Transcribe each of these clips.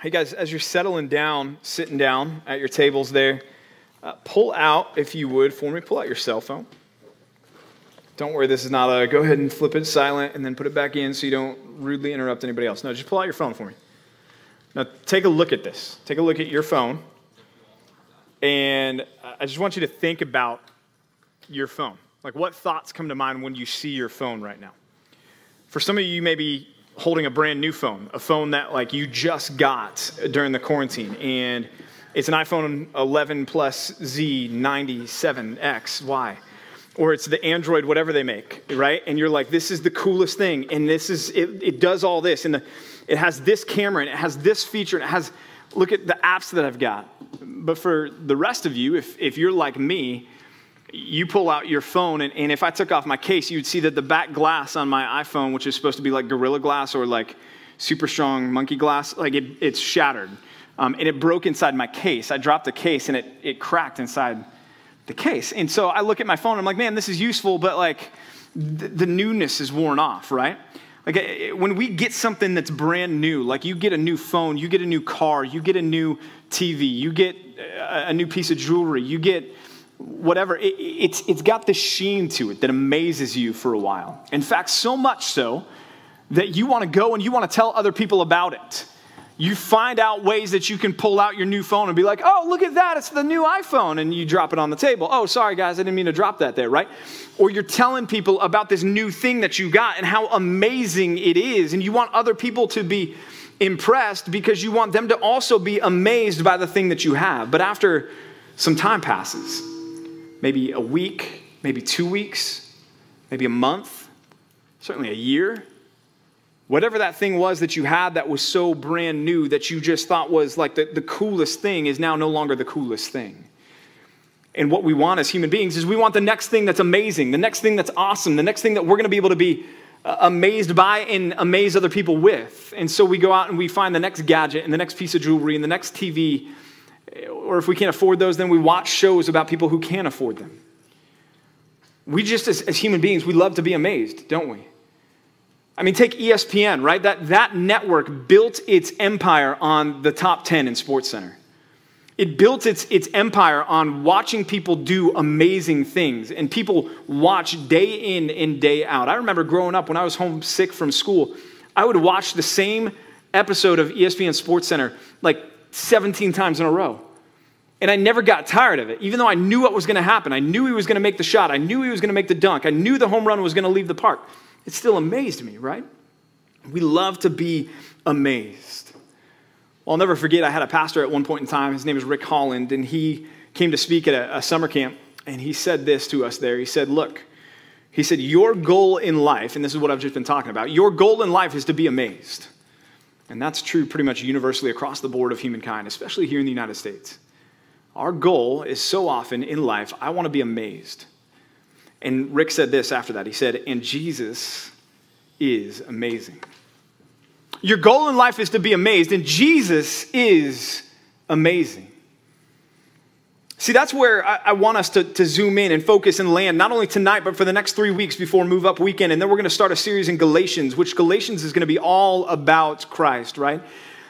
Hey guys, as you're settling down, sitting down at your tables there, uh, pull out, if you would, for me, pull out your cell phone. Don't worry, this is not a go ahead and flip it silent and then put it back in so you don't rudely interrupt anybody else. No, just pull out your phone for me. Now, take a look at this. Take a look at your phone. And I just want you to think about your phone. Like, what thoughts come to mind when you see your phone right now? For some of you, you may be holding a brand new phone, a phone that like you just got during the quarantine, and it's an iPhone 11 Plus Z 97X. Why? Or it's the Android, whatever they make, right? And you're like, this is the coolest thing, and this is it, it does all this, and the, it has this camera, and it has this feature, and it has look at the apps that I've got. But for the rest of you, if if you're like me, you pull out your phone, and, and if I took off my case, you'd see that the back glass on my iPhone, which is supposed to be like Gorilla Glass or like super strong monkey glass, like it, it's shattered. Um, and it broke inside my case. I dropped the case and it, it cracked inside the case. And so I look at my phone, and I'm like, man, this is useful, but like the, the newness is worn off, right? Like when we get something that's brand new, like you get a new phone, you get a new car, you get a new TV, you get a new piece of jewelry, you get whatever, it, it's, it's got this sheen to it that amazes you for a while. In fact, so much so that you want to go and you want to tell other people about it. You find out ways that you can pull out your new phone and be like, oh, look at that, it's the new iPhone. And you drop it on the table. Oh, sorry, guys, I didn't mean to drop that there, right? Or you're telling people about this new thing that you got and how amazing it is. And you want other people to be impressed because you want them to also be amazed by the thing that you have. But after some time passes, maybe a week, maybe two weeks, maybe a month, certainly a year. Whatever that thing was that you had that was so brand new that you just thought was like the, the coolest thing is now no longer the coolest thing. And what we want as human beings is we want the next thing that's amazing, the next thing that's awesome, the next thing that we're going to be able to be uh, amazed by and amaze other people with. And so we go out and we find the next gadget and the next piece of jewelry and the next TV or if we can't afford those, then we watch shows about people who can't afford them. We just, as, as human beings, we love to be amazed, don't we? I mean, take ESPN, right? That, that network built its empire on the top 10 in SportsCenter. It built its, its empire on watching people do amazing things, and people watch day in and day out. I remember growing up when I was homesick from school, I would watch the same episode of ESPN SportsCenter like 17 times in a row. And I never got tired of it, even though I knew what was going to happen. I knew he was going to make the shot. I knew he was going to make the dunk. I knew the home run was going to leave the park. It still amazed me, right? We love to be amazed. Well, I'll never forget, I had a pastor at one point in time. His name is Rick Holland, and he came to speak at a, a summer camp, and he said this to us there. He said, Look, he said, Your goal in life, and this is what I've just been talking about, your goal in life is to be amazed. And that's true pretty much universally across the board of humankind, especially here in the United States. Our goal is so often in life, I want to be amazed. And Rick said this after that. He said, And Jesus is amazing. Your goal in life is to be amazed, and Jesus is amazing. See, that's where I, I, want us to, to zoom in and focus and land, not only tonight, but for the next three weeks before Move Up Weekend. And then we're going to start a series in Galatians, which Galatians is going to be all about Christ, right?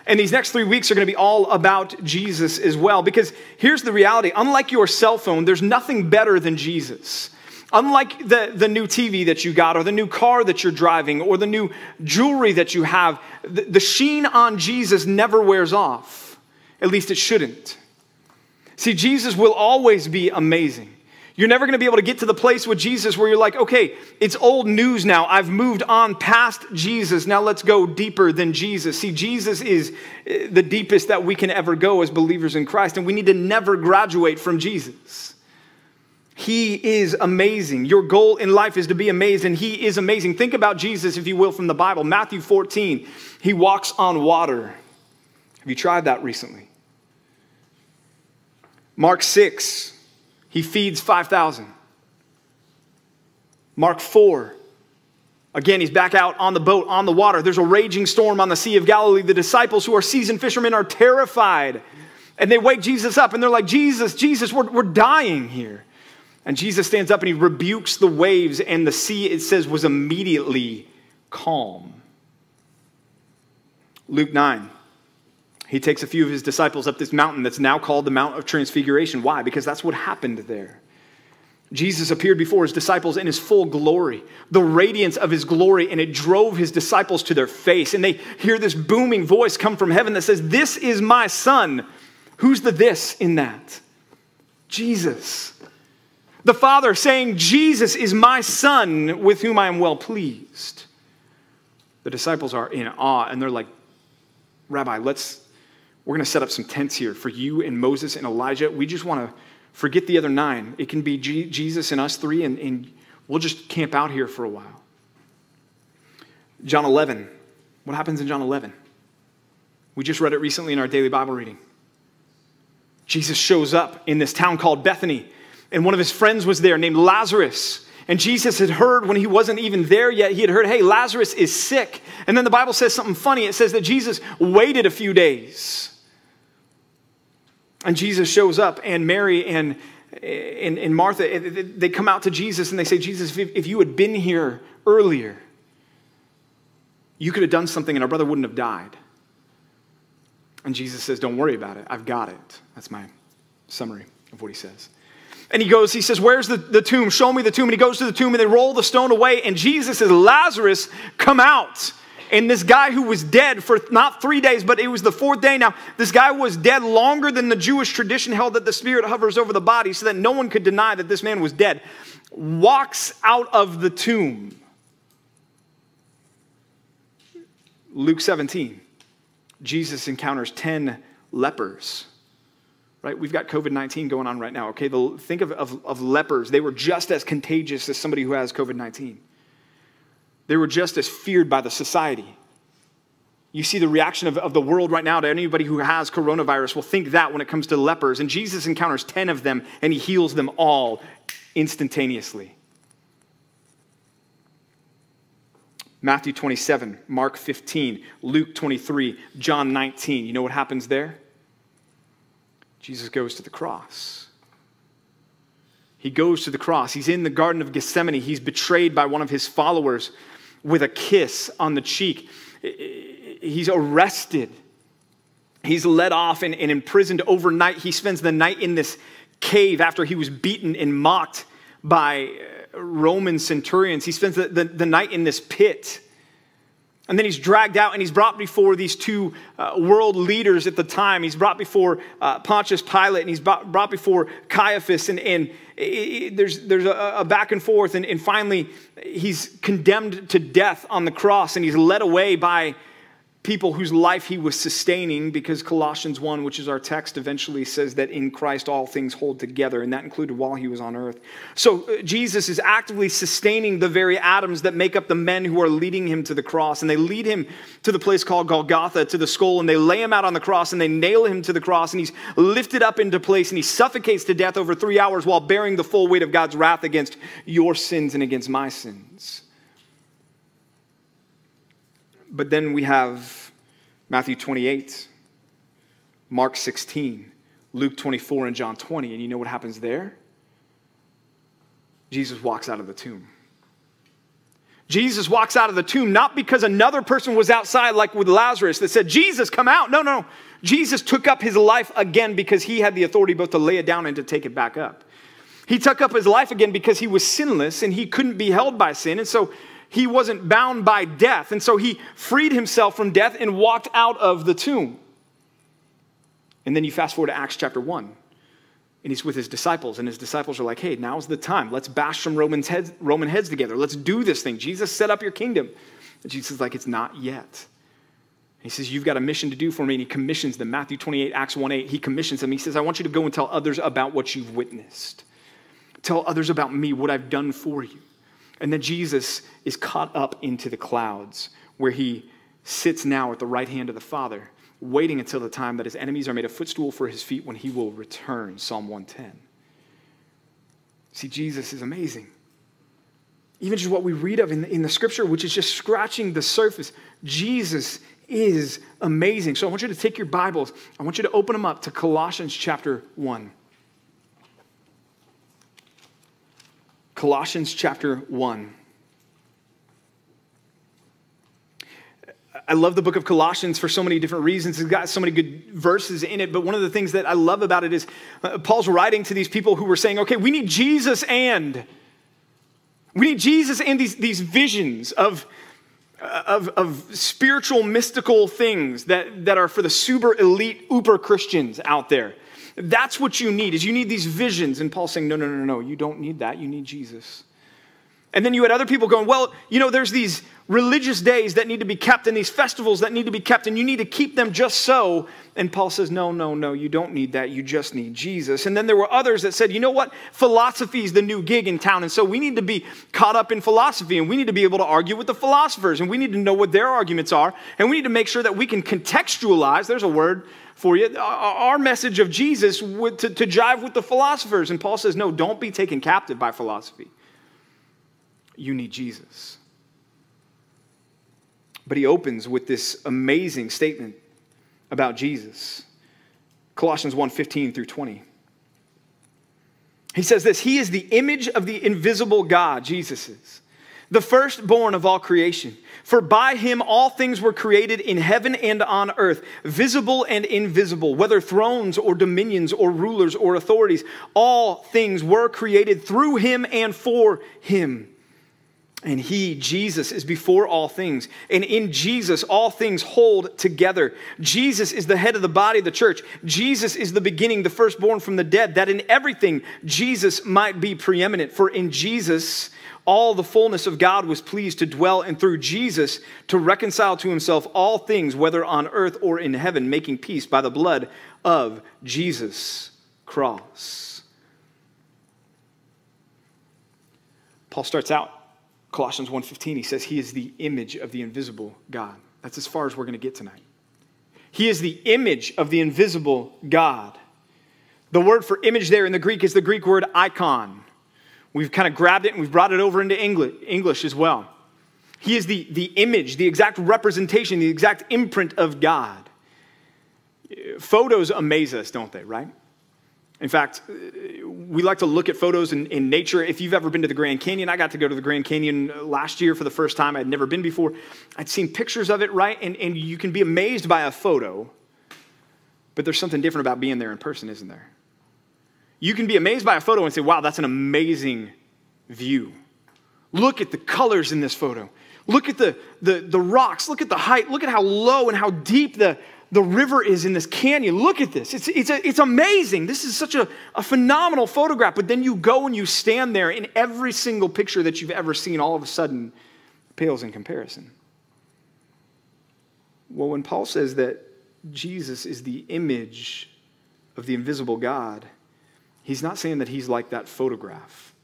And these next three weeks are going to be all about Jesus as well. Because here's the reality unlike your cell phone, there's nothing better than Jesus. Unlike the, the new TV that you got, or the new car that you're driving, or the new jewelry that you have, the, the sheen on Jesus never wears off. At least it shouldn't. See, Jesus will always be amazing. You're never going to be able to get to the place with Jesus where you're like, okay, it's old news now. I've moved on past Jesus. Now let's go deeper than Jesus. See, Jesus is eh, the deepest that we can ever go as believers in Christ, and we need to never graduate from Jesus. He is amazing. Your goal in life is to be amazed, and He is amazing. Think about Jesus, if you will, from the Bible. Matthew 14, He walks on water. Have you tried that recently? Mark 6, he feeds 5,000. Mark 4, again, he's back out on the boat, on the water. There's a raging storm on the Sea of Galilee. The disciples, who are seasoned fishermen, are terrified. And they wake Jesus up and they're like, Jesus, Jesus, we're, we're dying here. And Jesus stands up and he rebukes the waves, and the sea, it says, was immediately calm. Luke 9. He takes a few of his disciples up this mountain that's now called the Mount of Transfiguration. Why? Because that's what happened there. Jesus appeared before his disciples in his full glory, the radiance of his glory, and it drove his disciples to their face. And they hear this booming voice come from heaven that says, This is my son. Who's the this in that? Jesus. The Father saying, Jesus is my son with whom I am well pleased. The disciples are in awe and they're like, Rabbi, let's we're going to set up some tents here for you and Moses and Elijah. We just want to forget the other nine. It can be G- Jesus and us three, and, and we'll just camp out here for a while. John 11. What happens in John 11? We just read it recently in our daily Bible reading. Jesus shows up in this town called Bethany, and one of his friends was there named Lazarus. And Jesus had heard when he wasn't even there yet, he had heard, hey, Lazarus is sick. And then the Bible says something funny. It says that Jesus waited a few days. And Jesus shows up, and Mary and, and, and Martha, they come out to Jesus and they say, Jesus, if, if you had been here earlier, you could have done something and our brother wouldn't have died. And Jesus says, Don't worry about it. I've got it. That's my summary of what he says. And he goes, he says, Where's the, the tomb? Show me the tomb. And he goes to the tomb and they roll the stone away. And Jesus says, Lazarus, come out. And this guy who was dead for not three days, but it was the fourth day now, this guy was dead longer than the Jewish tradition held that the spirit hovers over the body so that no one could deny that this man was dead, walks out of the tomb. Luke 17, Jesus encounters 10 lepers. Right? We've got COVID 19 going on right now. Okay, the, think of, of, of lepers. They were just as contagious as somebody who has COVID 19. They were just as feared by the society. You see the reaction of, of the world right now to anybody who has coronavirus will think that when it comes to lepers. And Jesus encounters 10 of them and he heals them all instantaneously. Matthew 27, Mark 15, Luke 23, John 19. You know what happens there? Jesus goes to the cross. He goes to the cross. He's in the Garden of Gethsemane. He's betrayed by one of his followers with a kiss on the cheek. He's arrested. He's led off and, and imprisoned overnight. He spends the night in this cave after he was beaten and mocked by uh, Roman centurions. He spends the, the, the night in this pit. And then he's dragged out and he's brought before these two uh, world leaders at the time. He's brought before uh, Pontius Pilate and he's brought, before Caiaphas. And, and it, it, there's, there's a, a, back and forth. And, and finally, he's condemned to death on the cross and he's led away by people whose life he was sustaining because Colossians 1, which is our text, eventually says that in Christ all things hold together, and that included while he was on earth. So uh, Jesus is actively sustaining the very atoms that make up the men who are leading him to the cross. And they lead him to the place called Golgotha, to the skull, and they lay him out on the cross and they nail him to the cross, and he's lifted up into place and he suffocates to death over three hours while bearing the full weight of God's wrath against your sins and against my sins. But then we have Matthew 28, Mark 16, Luke 24, and John 20. And you know what happens there? Jesus walks out of the tomb. Jesus walks out of the tomb not because another person was outside, like with Lazarus, that said, Jesus, come out. No, no. Jesus took up his life again because he had the authority both to lay it down and to take it back up. He took up his life again because he was sinless and he couldn't be held by sin. And so he wasn't bound by death. And so he freed himself from death and walked out of the tomb. And then you fast forward to Acts chapter 1. And he's with his disciples, and his disciples are like, hey, now's the time. Let's bash some Roman heads, Roman heads together. Let's do this thing. Jesus, set up your kingdom. And Jesus is like, it's not yet. He says, You've got a mission to do for me. And he commissions them. Matthew 28, Acts 1 8, he commissions them. He says, I want you to go and tell others about what you've witnessed. Tell others about me, what I've done for you. And then Jesus is caught up into the clouds, where he sits now at the right hand of the Father, waiting until the time that his enemies are made a footstool for his feet when he will return. Psalm 110. See, Jesus is amazing. Even just what we read of in the, in the scripture, which is just scratching the surface, Jesus is amazing. So I want you to take your Bibles, I want you to open them up to Colossians chapter 1. Colossians chapter 1. I love the book of Colossians for so many different reasons. It's got so many good verses in it. But one of the things that I love about it is uh, Paul's writing to these people who were saying, okay, we need Jesus and. We need Jesus and these, these visions of, of, of spiritual, mystical things that, that are for the super elite, uber Christians out there. That's what you need, is you need these visions. And Paul's saying, no, no, no, no, you don't need that. You need Jesus. And then you had other people going, well, you know, there's these religious days that need to be kept and these festivals that need to be kept, and you need to keep them just so. And Paul says, no, no, no, you don't need that. You just need Jesus. And then there were others that said, you know what? Philosophy is the new gig in town. And so we need to be caught up in philosophy and we need to be able to argue with the philosophers and we need to know what their arguments are. And we need to make sure that we can contextualize, there's a word for you, uh, uh, our message of Jesus to, to jive with the philosophers. And Paul says, no, don't be taken captive by philosophy you need Jesus. But he opens with this amazing statement about Jesus. Colossians 1 15 through 20. He says this He is the image of the invisible God, Jesus is, the firstborn of all creation. For by him all things were created in heaven and on earth, visible and invisible, whether thrones or dominions or rulers or authorities. All things were created through him and for him. And he, Jesus, is before all things. And in Jesus, all things hold together. Jesus is the head of the body of the church. Jesus is the beginning, the firstborn from the dead, that in everything Jesus might be preeminent. For in Jesus, all the fullness of God was pleased to dwell, and through Jesus to reconcile to himself all things, whether on earth or in heaven, making peace by the blood of Jesus' cross. Paul starts out Colossians 1:15 he says he is the image of the invisible God. That's as far as we're going to get tonight. He is the image of the invisible God. The word for image there in the Greek is the Greek word icon. We've kind of grabbed it and we've brought it over into English as well. He is the, the image, the exact representation, the exact imprint of God. Photos amaze us, don't they, right? In fact, we like to look at photos in, in, nature. If you've ever been to the Grand Canyon, I got to go to the Grand Canyon last year for the first time. I'd never been before. I'd seen pictures of it, right? And, and you can be amazed by a photo, but there's something different about being there in person, isn't there? You can be amazed by a photo and say, wow, that's an amazing view. Look at the colors in this photo. Look at the, the, the rocks. Look at the height. Look at how low and how deep the, the river is in this canyon. Look at this. It's, it's, a, it's amazing. This is such a, a phenomenal photograph. But then you go and you stand there, and every single picture that you've ever seen all of a sudden pales in comparison. Well, when Paul says that Jesus is the image of the invisible God, he's not saying that he's like that photograph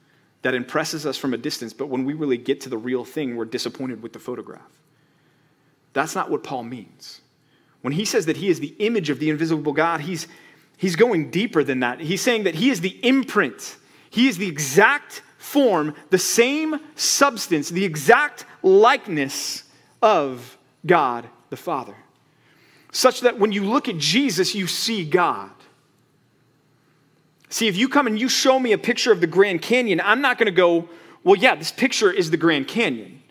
that impresses us from a distance, but when we really get to the real thing, we're disappointed with the photograph. That's not what Paul means. When he says that he is the image of the invisible God, he's, he's going deeper than that. He's saying that he is the imprint, he is the exact form, the same substance, the exact likeness of God the Father. Such that when you look at Jesus, you see God. See, if you come and you show me a picture of the Grand Canyon, I'm not going to go, well, yeah, this picture is the Grand Canyon.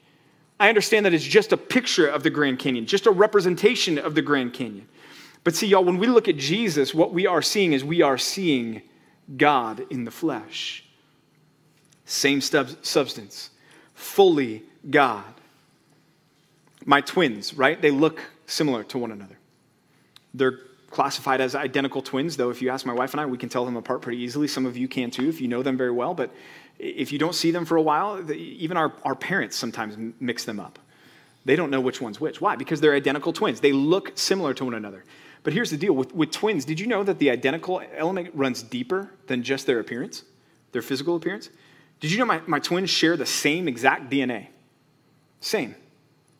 I understand that it's just a picture of the Grand Canyon, just a representation of the Grand Canyon. But see, y'all, when we look at Jesus, what we are seeing is we are seeing God in the flesh. Same substance, fully God. My twins, right? They look similar to one another. They're classified as identical twins, though if you ask my wife and I, we can tell them apart pretty easily. Some of you can too if you know them very well, but if you don't see them for a while, even our, our parents sometimes mix them up. They don't know which one's which. Why? Because they're identical twins. They look similar to one another. But here's the deal with, with twins, did you know that the identical element runs deeper than just their appearance, their physical appearance? Did you know my, my twins share the same exact DNA? Same.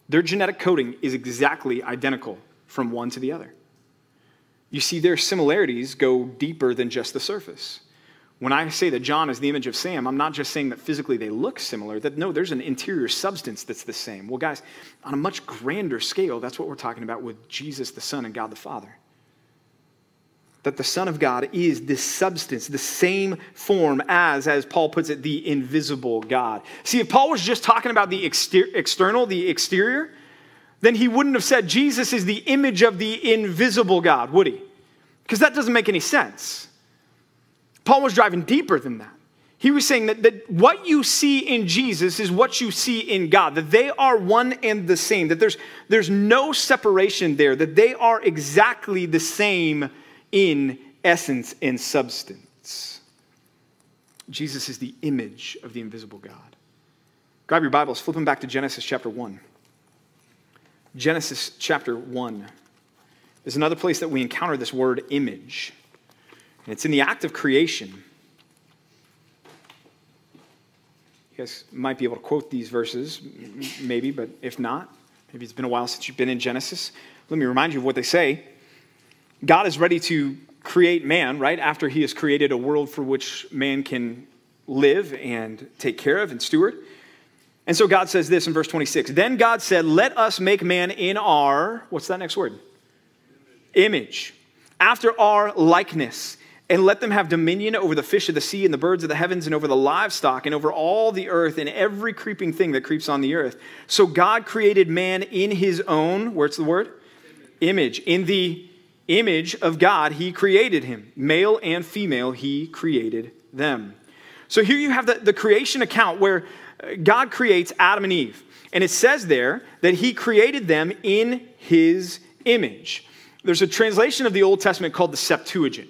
Their genetic coding is exactly identical from one to the other. You see, their similarities go deeper than just the surface. When I say that John is the image of Sam, I'm not just saying that physically they look similar, that no, there's an interior substance that's the same. Well, guys, on a much grander scale, that's what we're talking about with Jesus the Son and God the Father. That the Son of God is this substance, the same form as, as Paul puts it, the invisible God. See, if Paul was just talking about the exter- external, the exterior, then he wouldn't have said Jesus is the image of the invisible God, would he? Because that doesn't make any sense. Paul was driving deeper than that. He was saying that, that what you see in Jesus is what you see in God, that they are one and the same, that there's, there's no separation there, that they are exactly the same in essence and substance. Jesus is the image of the invisible God. Grab your Bibles, flip them back to Genesis chapter 1. Genesis chapter 1 is another place that we encounter this word image. And it's in the act of creation. You guys might be able to quote these verses, maybe, but if not, maybe it's been a while since you've been in Genesis. Let me remind you of what they say. God is ready to create man, right? After he has created a world for which man can live and take care of and steward. And so God says this in verse 26 Then God said, Let us make man in our, what's that next word? Image. After our likeness. And let them have dominion over the fish of the sea and the birds of the heavens and over the livestock and over all the earth and every creeping thing that creeps on the earth. So God created man in his own, where's the word? Image. In the image of God, he created him. Male and female, he created them. So here you have the, the creation account where God creates Adam and Eve. And it says there that he created them in his image. There's a translation of the Old Testament called the Septuagint.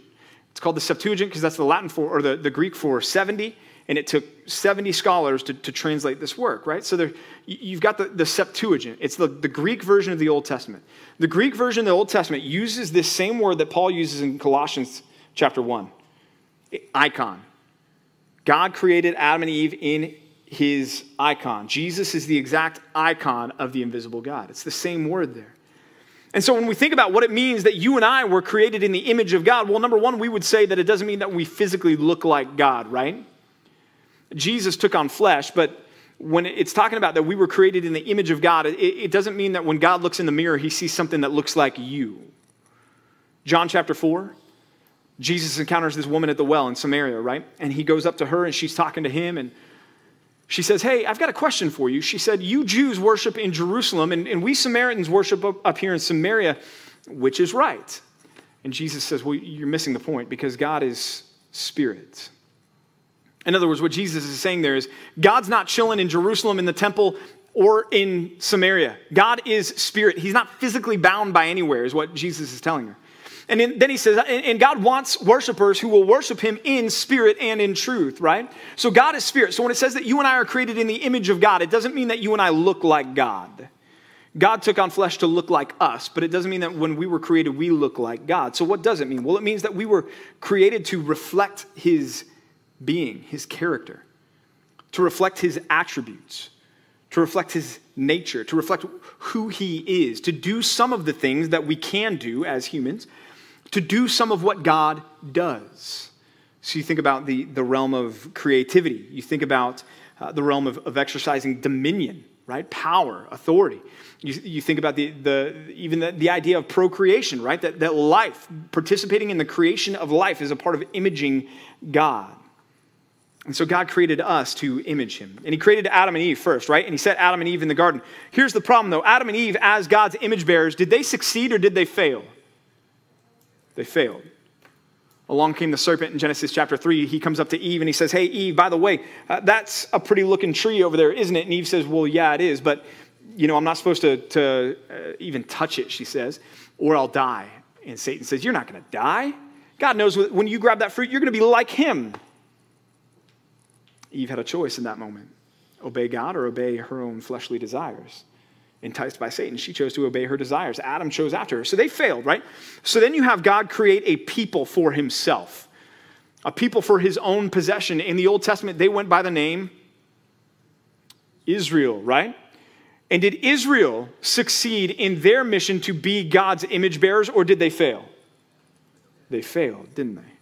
It's called the Septuagint because that's the Latin for, or the, the Greek for 70, and it took 70 scholars to, to translate this work, right? So there, you've got the, the Septuagint. It's the, the Greek version of the Old Testament. The Greek version of the Old Testament uses this same word that Paul uses in Colossians chapter 1 icon. God created Adam and Eve in his icon. Jesus is the exact icon of the invisible God. It's the same word there. And so when we think about what it means that you and I were created in the image of God, well, number one, we would say that it doesn't mean that we physically look like God, right? Jesus took on flesh, but when it's talking about that we were created in the image of God, it, doesn't mean that when God looks in the mirror, he sees something that looks like you. John chapter 4, Jesus encounters this woman at the well in Samaria, right? And he goes up to her and she's talking to him and she says, Hey, I've got a question for you. She said, You Jews worship in Jerusalem, and, and we Samaritans worship up, up here in Samaria. Which is right? And Jesus says, Well, you're missing the point because God is spirit. In other words, what Jesus is saying there is God's not chilling in Jerusalem in the temple or in Samaria. God is spirit. He's not physically bound by anywhere, is what Jesus is telling her. And then he says, and God wants worshipers who will worship him in spirit and in truth, right? So God is spirit. So when it says that you and I are created in the image of God, it doesn't mean that you and I look like God. God took on flesh to look like us, but it doesn't mean that when we were created, we look like God. So what does it mean? Well, it means that we were created to reflect his being, his character, to reflect his attributes, to reflect his nature, to reflect who he is, to do some of the things that we can do as humans to do some of what God does. So you think about the, the realm of creativity, you think about uh, the realm of, of exercising dominion, right? Power, authority. You, you think about the, the, even the, the idea of procreation, right? That, that life, participating in the creation of life, is a part of imaging God. And so God created us to image him. And he created Adam and Eve first, right? And he set Adam and Eve in the garden. Here's the problem though Adam and Eve, as God's image bearers, did they succeed or did they fail? They failed. Along came the serpent in Genesis chapter 3. He comes up to Eve and he says, Hey, Eve, by the way, uh, that's a pretty looking tree over there, isn't it? And Eve says, Well, yeah, it is, but, you know, I'm not supposed to, to uh, even touch it, she says, or I'll die. And Satan says, You're not going to die. God knows when you grab that fruit, you're going to be like him. Eve had a choice in that moment obey God or obey her own fleshly desires enticed by Satan. She chose to obey her desires. Adam chose after her. So they failed, right? So then you have God create a people for himself, a people for his own possession. In the Old Testament, they went by the name Israel, right? And did Israel succeed in their mission to be God's image bearers, or did they fail? They failed, didn't they?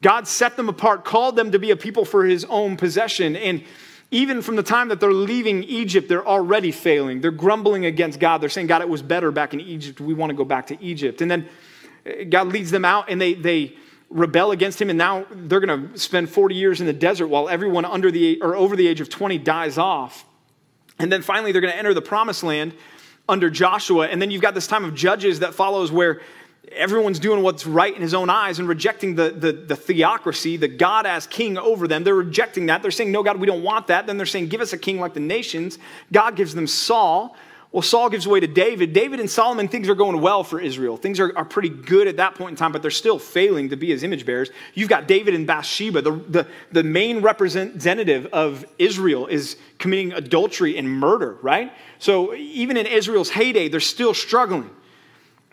God set them apart, called them to be a people for his own possession. And even from the time that they're leaving Egypt, they're already failing. They're grumbling against God. They're saying, God, it was better back in Egypt. We want to go back to Egypt. And then uh, God leads them out and they, they rebel against him. And now they're going to spend 40 years in the desert while everyone under the or over the age of 20 dies off. And then finally, they're going to enter the promised land. under Joshua. And then you've got this time of judges that follows where everyone's doing what's right in his own eyes and rejecting the, the, the, theocracy, the God as king over them. They're rejecting that. They're saying, No, God, we don't want that. Then they're saying, Give us a king like the nations. God gives them Saul. Well, Saul gives way to David. David and Solomon, things are going well for Israel. Things are, are pretty good at that point in time, but they're still failing to be his image bearers. You've got David and Bathsheba. The, the, the main representative of Israel is committing adultery and murder, right? So even in Israel's heyday, they're still struggling.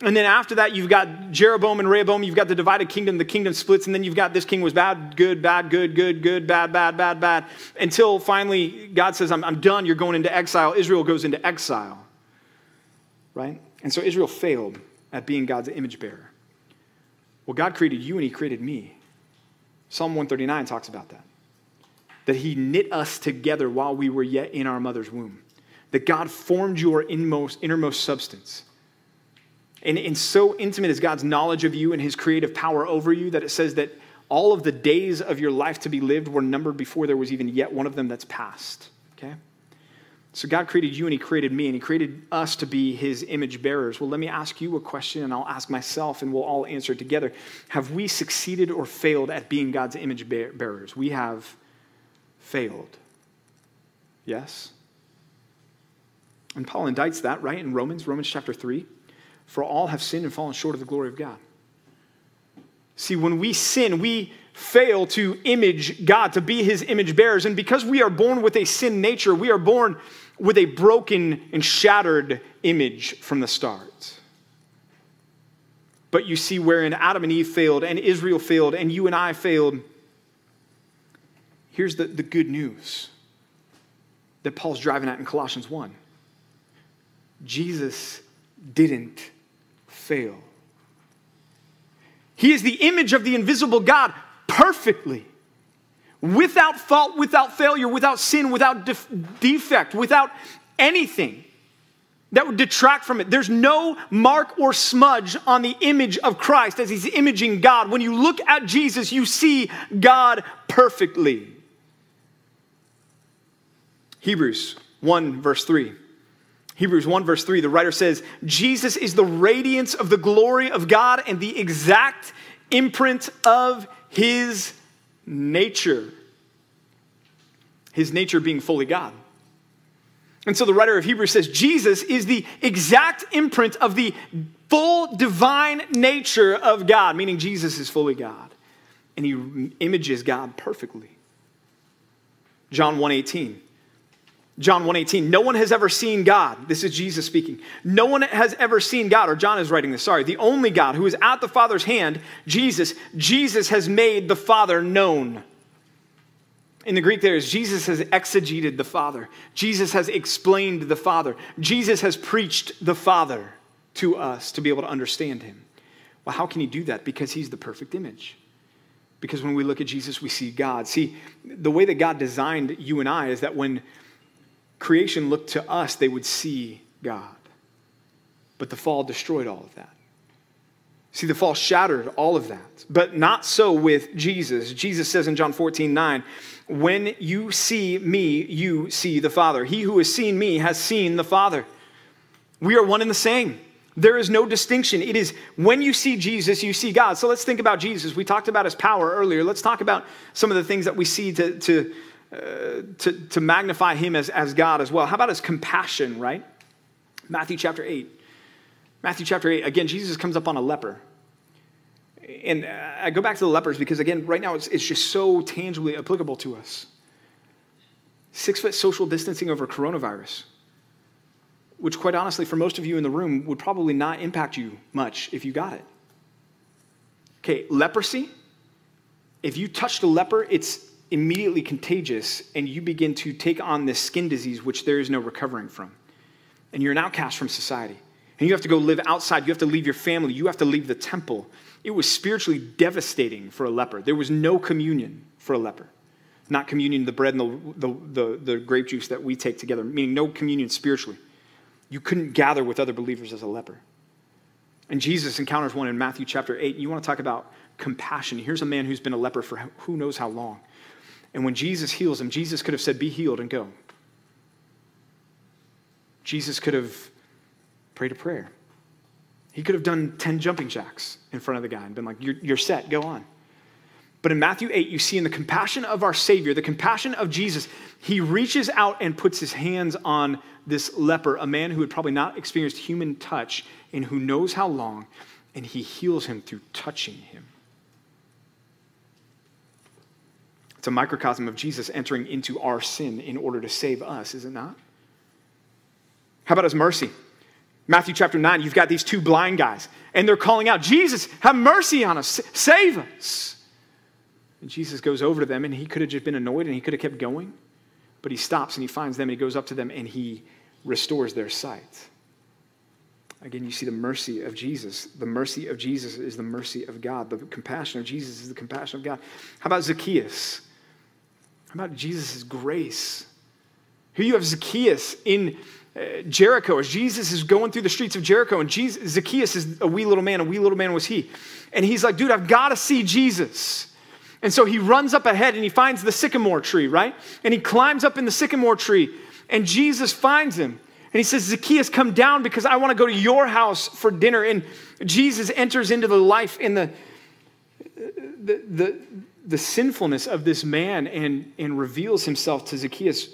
And then after that, you've got Jeroboam and Rehoboam. You've got the divided kingdom. The kingdom splits. And then you've got this king was bad, good, bad, good, good, good, bad, bad, bad, bad. Until finally God says, I'm, I'm done. You're going into exile. Israel goes into exile. Right? And so Israel failed at being God's image bearer. Well, God created you and He created me. Psalm 139 talks about that. That He knit us together while we were yet in our mother's womb. That God formed your inmost, innermost substance and, and so intimate is God's knowledge of you and his creative power over you that it says that all of the days of your life to be lived were numbered before there was even yet one of them that's passed. Okay? So God created you and he created me and he created us to be his image bearers. Well, let me ask you a question and I'll ask myself and we'll all answer together. Have we succeeded or failed at being God's image bearers? We have failed. Yes? And Paul indicts that, right, in Romans, Romans chapter 3. For all have sinned and fallen short of the glory of God. See, when we sin, we fail to image God, to be his image bearers. And because we are born with a sin nature, we are born with a broken and shattered image from the start. But you see, wherein Adam and Eve failed, and Israel failed, and you and I failed, here's the, the good news that Paul's driving at in Colossians 1 Jesus didn't fail. He is the image of the invisible God perfectly, without fault, without failure, without sin, without def- defect, without anything that would detract from it. There's no mark or smudge on the image of Christ as he's imaging God. When you look at Jesus, you see God perfectly. Hebrews 1, verse 3. Hebrews 1, verse 3, the writer says, Jesus is the radiance of the glory of God and the exact imprint of his nature. His nature being fully God. And so the writer of Hebrews says, Jesus is the exact imprint of the full divine nature of God, meaning Jesus is fully God. And he images God perfectly. John 1 18. John 1:18 No one has ever seen God. This is Jesus speaking. No one has ever seen God or John is writing this. Sorry. The only God who is at the Father's hand, Jesus, Jesus has made the Father known. In the Greek there is Jesus has exegeted the Father. Jesus has explained the Father. Jesus has preached the Father to us to be able to understand him. Well, how can he do that? Because he's the perfect image. Because when we look at Jesus, we see God. See, the way that God designed you and I is that when creation looked to us, they would see God. But the fall destroyed all of that. See, the fall shattered all of that. But not so with Jesus. Jesus says in John 14, 9, When you see me, you see the Father. He who has seen me has seen the Father. We are one and the same. There is no distinction. It is when you see Jesus, you see God. So let's think about Jesus. We talked about his power earlier. Let's talk about some of the things that we see to, to uh, to, to magnify him as, as God as well. How about his compassion, right? Matthew chapter 8. Matthew chapter 8, again, Jesus comes up on a leper. And I go back to the lepers because, again, right now it's, it's just so tangibly applicable to us. Six foot social distancing over coronavirus, which, quite honestly, for most of you in the room, would probably not impact you much if you got it. Okay, leprosy. If you touched a leper, it's immediately contagious and you begin to take on this skin disease which there is no recovering from. And you're an outcast from society. And you have to go live outside. You have to leave your family. You have to leave the temple. It was spiritually devastating for a leper. There was no communion for a leper. Not communion, the bread and the, the, the, the grape juice that we take together, meaning no communion spiritually. You couldn't gather with other believers as a leper. And Jesus encounters one in Matthew chapter 8. You want to talk about compassion. Here's a man who's been a leper for who knows how long. And when Jesus heals him, Jesus could have said, Be healed and go. Jesus could have prayed a prayer. He could have done 10 jumping jacks in front of the guy and been like, You're, you're set, go on. But in Matthew 8, you see in the compassion of our Savior, the compassion of Jesus, he reaches out and puts his hands on this leper, a man who had probably not experienced human touch and who knows how long, and he heals him through touching him. It's a microcosm of Jesus entering into our sin in order to save us, is it not? How about his mercy? Matthew chapter 9, you've got these two blind guys, and they're calling out, Jesus, have mercy on us, save us. And Jesus goes over to them, and he could have just been annoyed and he could have kept going. But he stops and he finds them and he goes up to them and he restores their sight. Again, you see the mercy of Jesus. The mercy of Jesus is the mercy of God. The compassion of Jesus is the compassion of God. How about Zacchaeus? About Jesus' grace? Here you have Zacchaeus in uh, Jericho as Jesus is going through the streets of Jericho, and Jesus, Zacchaeus is a wee little man, a wee little man was he. And he's like, dude, I've got to see Jesus. And so he runs up ahead and he finds the sycamore tree, right? And he climbs up in the sycamore tree, and Jesus finds him. And he says, Zacchaeus, come down because I want to go to your house for dinner. And Jesus enters into the life in the, the, the, the sinfulness of this man and, and reveals himself to Zacchaeus,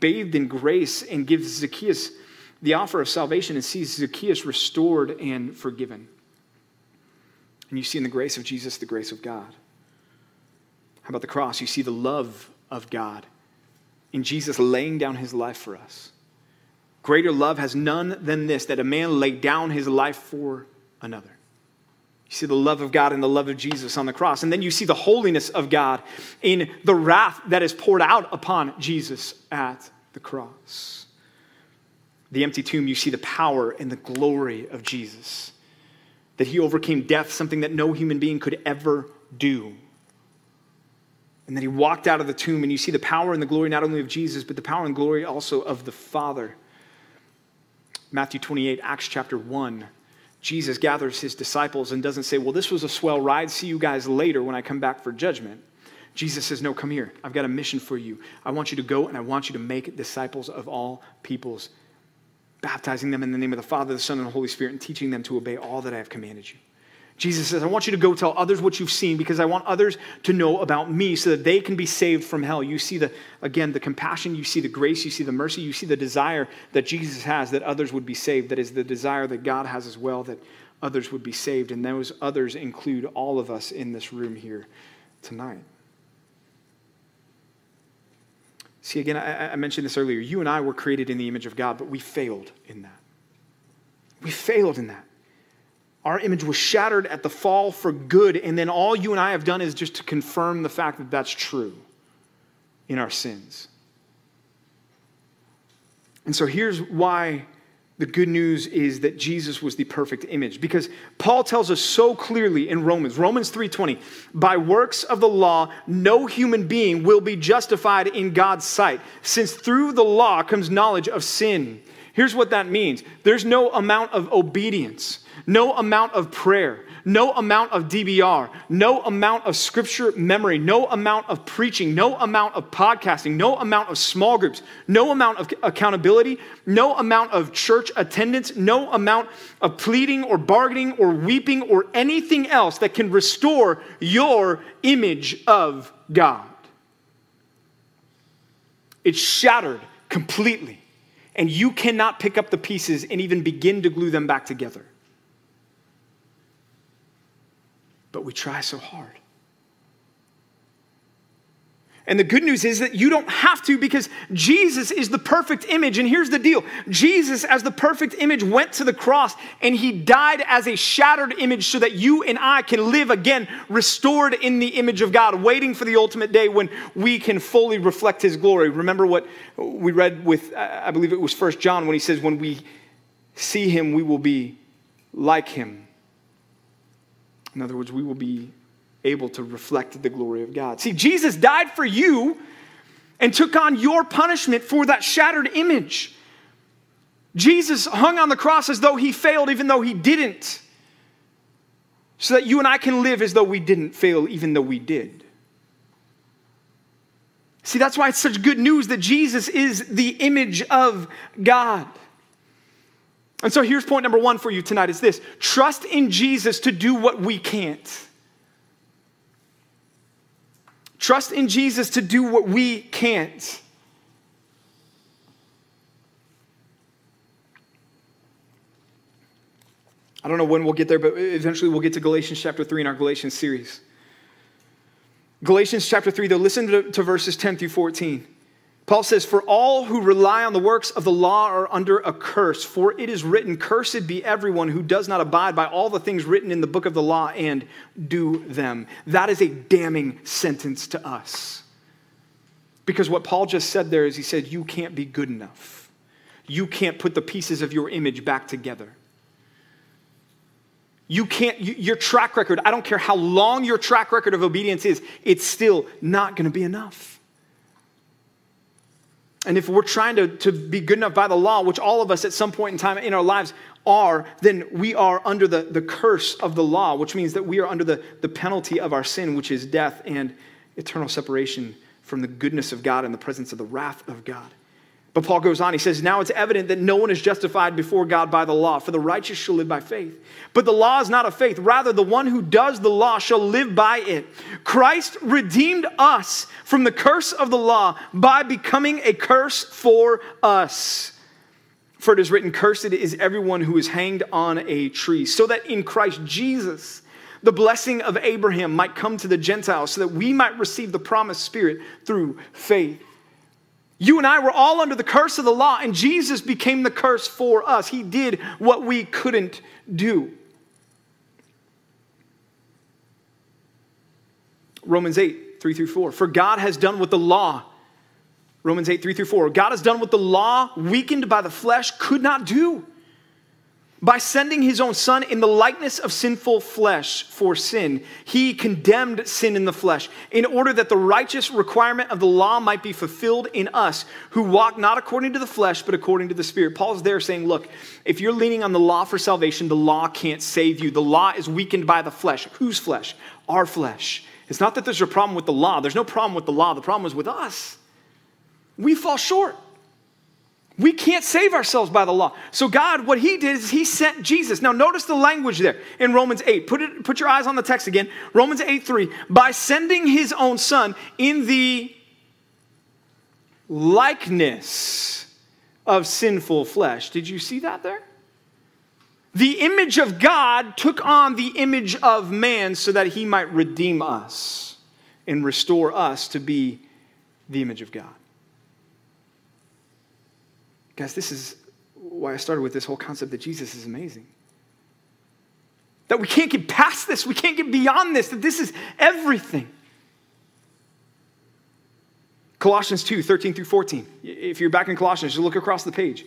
bathed in grace, and gives Zacchaeus the offer of salvation and sees Zacchaeus restored and forgiven. And you see in the grace of Jesus the grace of God. How about the cross? You see the love of God in Jesus laying down his life for us. Greater love has none than this that a man lay down his life for another. You see the love of God and the love of Jesus on the cross. And then you see the holiness of God in the wrath that is poured out upon Jesus at the cross. The empty tomb, you see the power and the glory of Jesus. That he overcame death, something that no human being could ever do. And then he walked out of the tomb, and you see the power and the glory not only of Jesus, but the power and glory also of the Father. Matthew 28, Acts chapter 1. Jesus gathers his disciples and doesn't say, Well, this was a swell ride. See you guys later when I come back for judgment. Jesus says, No, come here. I've got a mission for you. I want you to go and I want you to make disciples of all peoples, baptizing them in the name of the Father, the Son, and the Holy Spirit, and teaching them to obey all that I have commanded you. Jesus says, I want you to go tell others what you've seen because I want others to know about me so that they can be saved from hell. You see the, again, the compassion, you see the grace, you see the mercy, you see the desire that Jesus has that others would be saved. That is the desire that God has as well that others would be saved. And those others include all of us in this room here tonight. See, again, I, I mentioned this earlier. You and I were created in the image of God, but we failed in that. We failed in that. Our image was shattered at the fall for good, and then all you and I have done is just to confirm the fact that that's true in our sins. And so here's why the good news is that Jesus was the perfect image because Paul tells us so clearly in Romans Romans 3:20 by works of the law no human being will be justified in God's sight since through the law comes knowledge of sin. Here's what that means. There's no amount of obedience no amount of prayer, no amount of DBR, no amount of scripture memory, no amount of preaching, no amount of podcasting, no amount of small groups, no amount of accountability, no amount of church attendance, no amount of pleading or bargaining or weeping or anything else that can restore your image of God. It's shattered completely, and you cannot pick up the pieces and even begin to glue them back together. but we try so hard. And the good news is that you don't have to because Jesus is the perfect image. And here's the deal Jesus, as the perfect image, went to the cross and he died as a shattered image so that you and I can live again, restored in the image of God, waiting for the ultimate day when we can fully reflect his glory. Remember what we read with, I believe it was First John, when he says, When we see him, we will be like him in other words, we will be able to reflect the glory of God. See, Jesus died for you and took on your punishment for that shattered image. Jesus hung on the cross as though he failed, even though he didn't, so that you and I can live as though we didn't fail, even though we did. See, that's why it's such good news that Jesus is the image of God. And so here's point number one for you tonight is this trust in Jesus to do what we can't. Trust in Jesus to do what we can't. I don't know when we'll get there, but eventually we'll get to Galatians chapter 3 in our Galatians series. Galatians chapter 3, though, listen to, to verses 10 through 14. Paul says, For all who rely on the works of the law are under a curse, for it is written, Cursed be everyone who does not abide by all the things written in the book of the law and do them. That is a damning sentence to us. Because what Paul just said there is he said, You can't be good enough. You can't put the pieces of your image back together. You can't, you, your track record, I don't care how long your track record of obedience is, it's still not going to be enough. And if we're trying to, to be good enough by the law, which all of us at some point in time in our lives are, then we are under the, the curse of the law, which means that we are under the, the penalty of our sin, which is death and eternal separation from the goodness of God and the presence of the wrath of God. But Paul goes on, he says, Now it's evident that no one is justified before God by the law, for the righteous shall live by faith. But the law is not of faith. Rather, the one who does the law shall live by it. Christ redeemed us from the curse of the law by becoming a curse for us. For it is written, Cursed is everyone who is hanged on a tree, so that in Christ Jesus, the blessing of Abraham might come to the Gentiles, so that we might receive the promised Spirit through faith. You and I were all under the curse of the law, and Jesus became the curse for us. He did what we couldn't do. Romans 8, 3 through 4. For God has done what the law, Romans 8, 3 through 4. God has done what the law, weakened by the flesh, could not do by sending his own son in the likeness of sinful flesh for sin, he condemned sin in the flesh in order that the righteous requirement of the law might be fulfilled in us who walk not according to the flesh, but according to the Spirit. Paul's there saying, Look, if you're leaning on the law for salvation, the law can't save you. The law is weakened by the flesh. Whose flesh? Our flesh. It's not that there's a problem with the law, there's no problem with the law. The problem is with us. We fall short. We can't save ourselves by the law. So, God, what He did is He sent Jesus. Now, notice the language there in Romans 8. Put, it, put your eyes on the text again. Romans 8 3. By sending His own Son in the likeness of sinful flesh. Did you see that there? The image of God took on the image of man so that He might redeem us and restore us to be the image of God. Guys, this is why I started with this whole concept that Jesus is amazing. That we can't get past this, we can't get beyond this, that this is everything. Colossians 2, 13 through 14. If you're back in Colossians, just look across the page.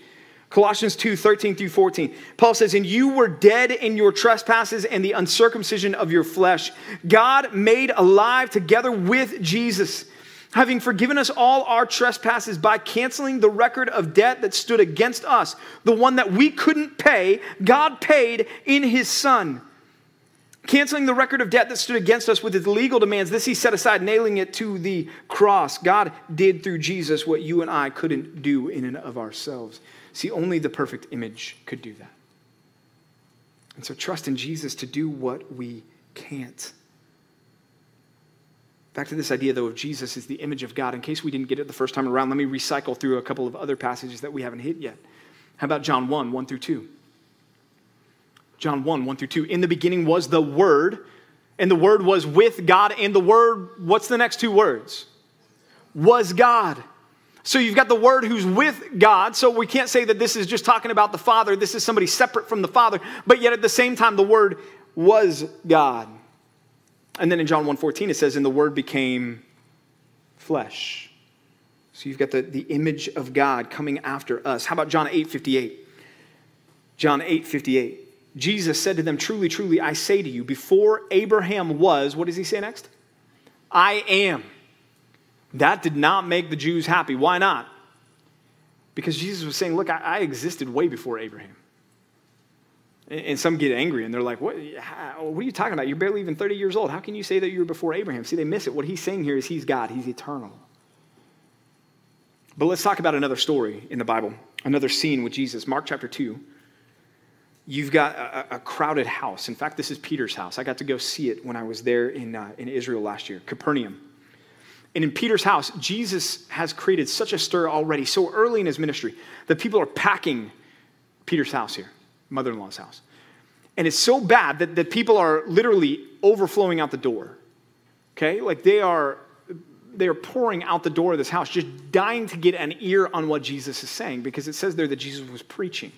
Colossians 2, 13 through 14. Paul says, And you were dead in your trespasses and the uncircumcision of your flesh. God made alive together with Jesus having forgiven us all our trespasses by canceling the record of debt that stood against us, the one that we couldn't pay, God paid in his Son. Canceling the record of debt that stood against us with his legal demands, this he set aside, nailing it to the cross. God did through Jesus what you and I couldn't do in and of ourselves. See, only the perfect image could do that. And so trust in Jesus to do what we can't. Back to this idea, though, of Jesus as the image of God. In case we didn't get it the first time around, let me recycle through a couple of other passages that we haven't hit yet. How about John 1, 1 through 2? John 1, 1 through 2. In the beginning was the Word, and the Word was with God, and the Word, what's the next two words? Was God. So you've got the Word who's with God, so we can't say that this is just talking about the Father. This is somebody separate from the Father, but yet at the same time, the Word was God. And then in John 1:14 it says, and the word became flesh. So you've got the, the image of God coming after us. How about John 8:58? John 8:58. Jesus said to them, Truly, truly, I say to you, before Abraham was, what does he say next? I am. That did not make the Jews happy. Why not? Because Jesus was saying, Look, I, I existed way before Abraham. And some get angry and they're like, what, how, what are you talking about? You're barely even 30 years old. How can you say that you were before Abraham? See, they miss it. What he's saying here is he's God, he's eternal. But let's talk about another story in the Bible, another scene with Jesus. Mark chapter 2. You've got a, a, crowded house. In fact, this is Peter's house. I got to go see it when I was there in, uh, in Israel last year, Capernaum. And in Peter's house, Jesus has created such a stir already, so early in his ministry, that people are packing Peter's house here, mother in law's house. And it's so bad that, that people are literally overflowing out the door. Okay? Like they are they are pouring out the door of this house, just dying to get an ear on what Jesus is saying, because it says there that Jesus was preaching.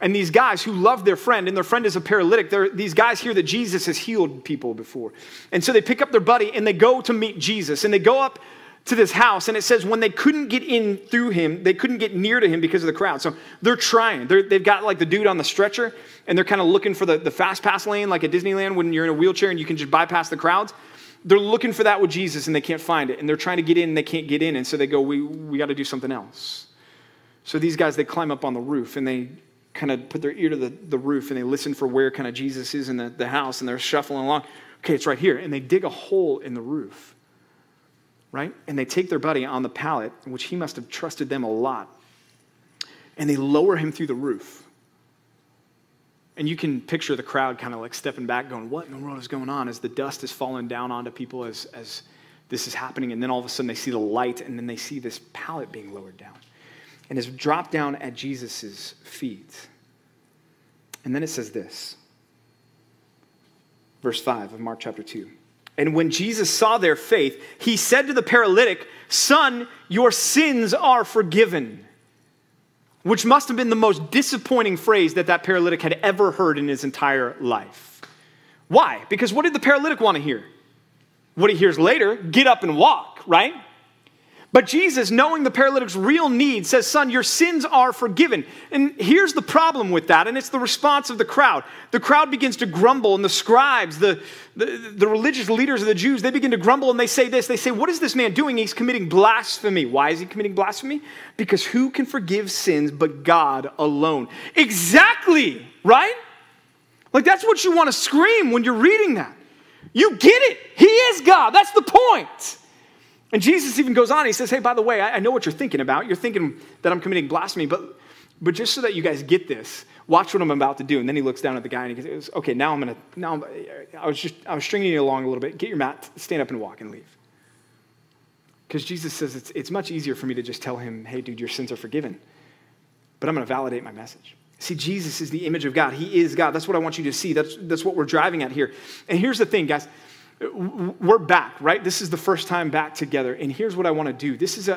And these guys who love their friend, and their friend is a paralytic, these guys hear that Jesus has healed people before. And so they pick up their buddy and they go to meet Jesus. And they go up to this house, and it says when they couldn't get in through him, they couldn't get near to him because of the crowd. So they're trying. they have got like the dude on the stretcher, and they're kind of looking for the, the fast pass lane, like at Disneyland when you're in a wheelchair and you can just bypass the crowds. They're looking for that with Jesus, and they can't find it. And they're trying to get in, and they can't get in. And so they go, We, we got to do something else. So these guys, they climb up on the roof, and they kind of put their ear to the, the roof and they listen for where kind of Jesus is in the, the house and they're shuffling along. Okay, it's right here. And they dig a hole in the roof, right? And they take their buddy on the pallet, which he must have trusted them a lot, and they lower him through the roof. And you can picture the crowd kind of like stepping back, going, What in the world is going on? As the dust is falling down onto people as, as this is happening. And then all of a sudden they see the light, and then they see this pallet being lowered down and is dropped down at Jesus' feet. And then it says this verse 5 of Mark chapter 2. And when Jesus saw their faith, he said to the paralytic, Son, your sins are forgiven. Which must have been the most disappointing phrase that that paralytic had ever heard in his entire life. Why? Because what did the paralytic want to hear? What he hears later get up and walk, right? But Jesus, knowing the paralytic's real need, says, Son, your sins are forgiven. And here's the problem with that, and it's the response of the crowd. The crowd begins to grumble, and the scribes, the, the, the, religious leaders of the Jews, they begin to grumble and they say this. They say, What is this man doing? He's committing blasphemy. Why is he committing blasphemy? Because who can forgive sins but God alone? Exactly, right? Like that's what you want to scream when you're reading that. You get it. He is God. That's the point. And Jesus even goes on, he says, Hey, by the way, I, know what you're thinking about. You're thinking that I'm committing blasphemy, but, but just so that you guys get this, watch what I'm about to do. And then he looks down at the guy and he goes, Okay, now I'm going to, now I'm, I was just, I was stringing you along a little bit. Get your mat, stand up and walk and leave. Because Jesus says it's, it's much easier for me to just tell him, Hey, dude, your sins are forgiven. But I'm going to validate my message. See, Jesus is the image of God. He is God. That's what I want you to see. That's, that's what we're driving at here. And here's the thing, guys we're back, right? This is the first time back together. And here's what I want to do this is a,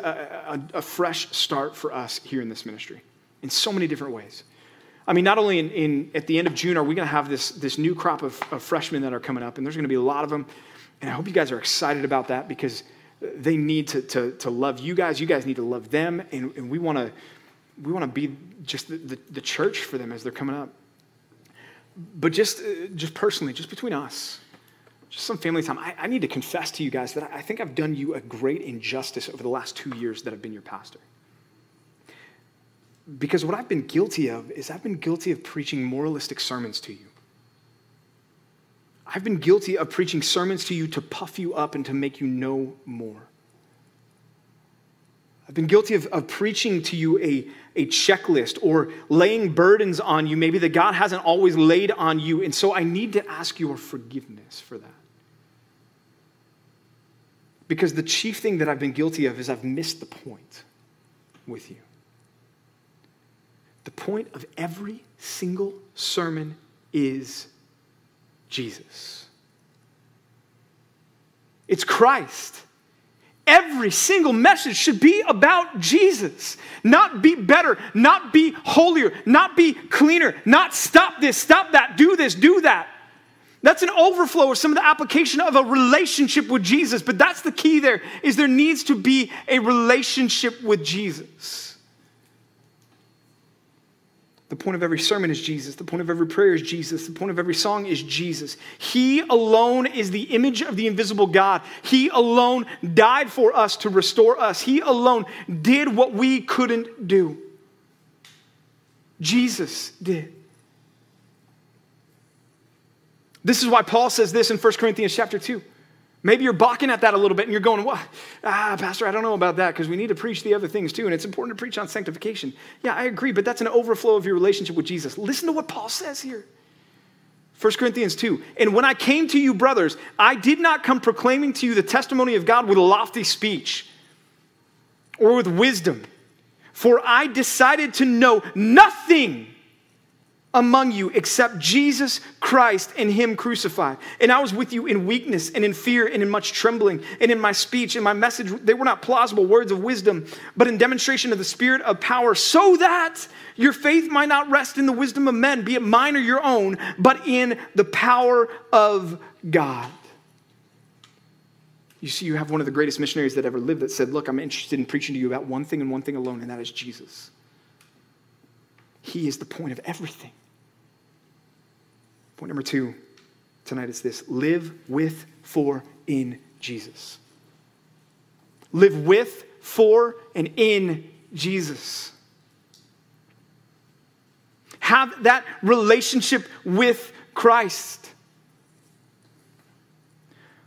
a, a, fresh start for us here in this ministry in so many different ways. I mean, not only in, in at the end of June are we going to have this, this new crop of, of freshmen that are coming up, and there's going to be a lot of them. And I hope you guys are excited about that because they need to, to, to love you guys. You guys need to love them. And, and we want to we want to be just the, the, the church for them as they're coming up. But just, uh, just personally, just between us, just some family time. I, I, need to confess to you guys that I think I've done you a great injustice over the last two years that I've been your pastor. Because what I've been guilty of is I've been guilty of preaching moralistic sermons to you. I've been guilty of preaching sermons to you to puff you up and to make you know more. I've been guilty of, of preaching to you a, a checklist or laying burdens on you, maybe that God hasn't always laid on you. And so I need to ask your forgiveness for that. Because the chief thing that I've been guilty of is I've missed the point with you. The point of every single sermon is Jesus. It's Christ. Every single message should be about Jesus. Not be better, not be holier, not be cleaner, not stop this, stop that, do this, do that. That's an overflow of some of the application of a relationship with Jesus. But that's the key there is there needs to be a relationship with Jesus. The point of every sermon is Jesus. The point of every prayer is Jesus. The point of every song is Jesus. He alone is the image of the invisible God. He alone died for us to restore us. He alone did what we couldn't do. Jesus did. This is why Paul says this in 1 Corinthians chapter 2. Maybe you're balking at that a little bit and you're going, what? Ah, Pastor, I don't know about that because we need to preach the other things too. And it's important to preach on sanctification. Yeah, I agree, but that's an overflow of your relationship with Jesus. Listen to what Paul says here. 1 Corinthians 2. And when I came to you, brothers, I did not come proclaiming to you the testimony of God with lofty speech or with wisdom, for I decided to know nothing among you except Jesus Christ and Him crucified. And I was with you in weakness and in fear and in much trembling. And in my speech and my message, they were not plausible words of wisdom, but in demonstration of the Spirit of power, so that your faith might not rest in the wisdom of men, be it mine or your own, but in the power of God. You see, you have one of the greatest missionaries that ever lived that said, Look, I'm interested in preaching to you about one thing and one thing alone, and that is Jesus. He is the point of everything. Point number two tonight is this live with, for, in Jesus. Live with, for, and in Jesus. Have that relationship with Christ.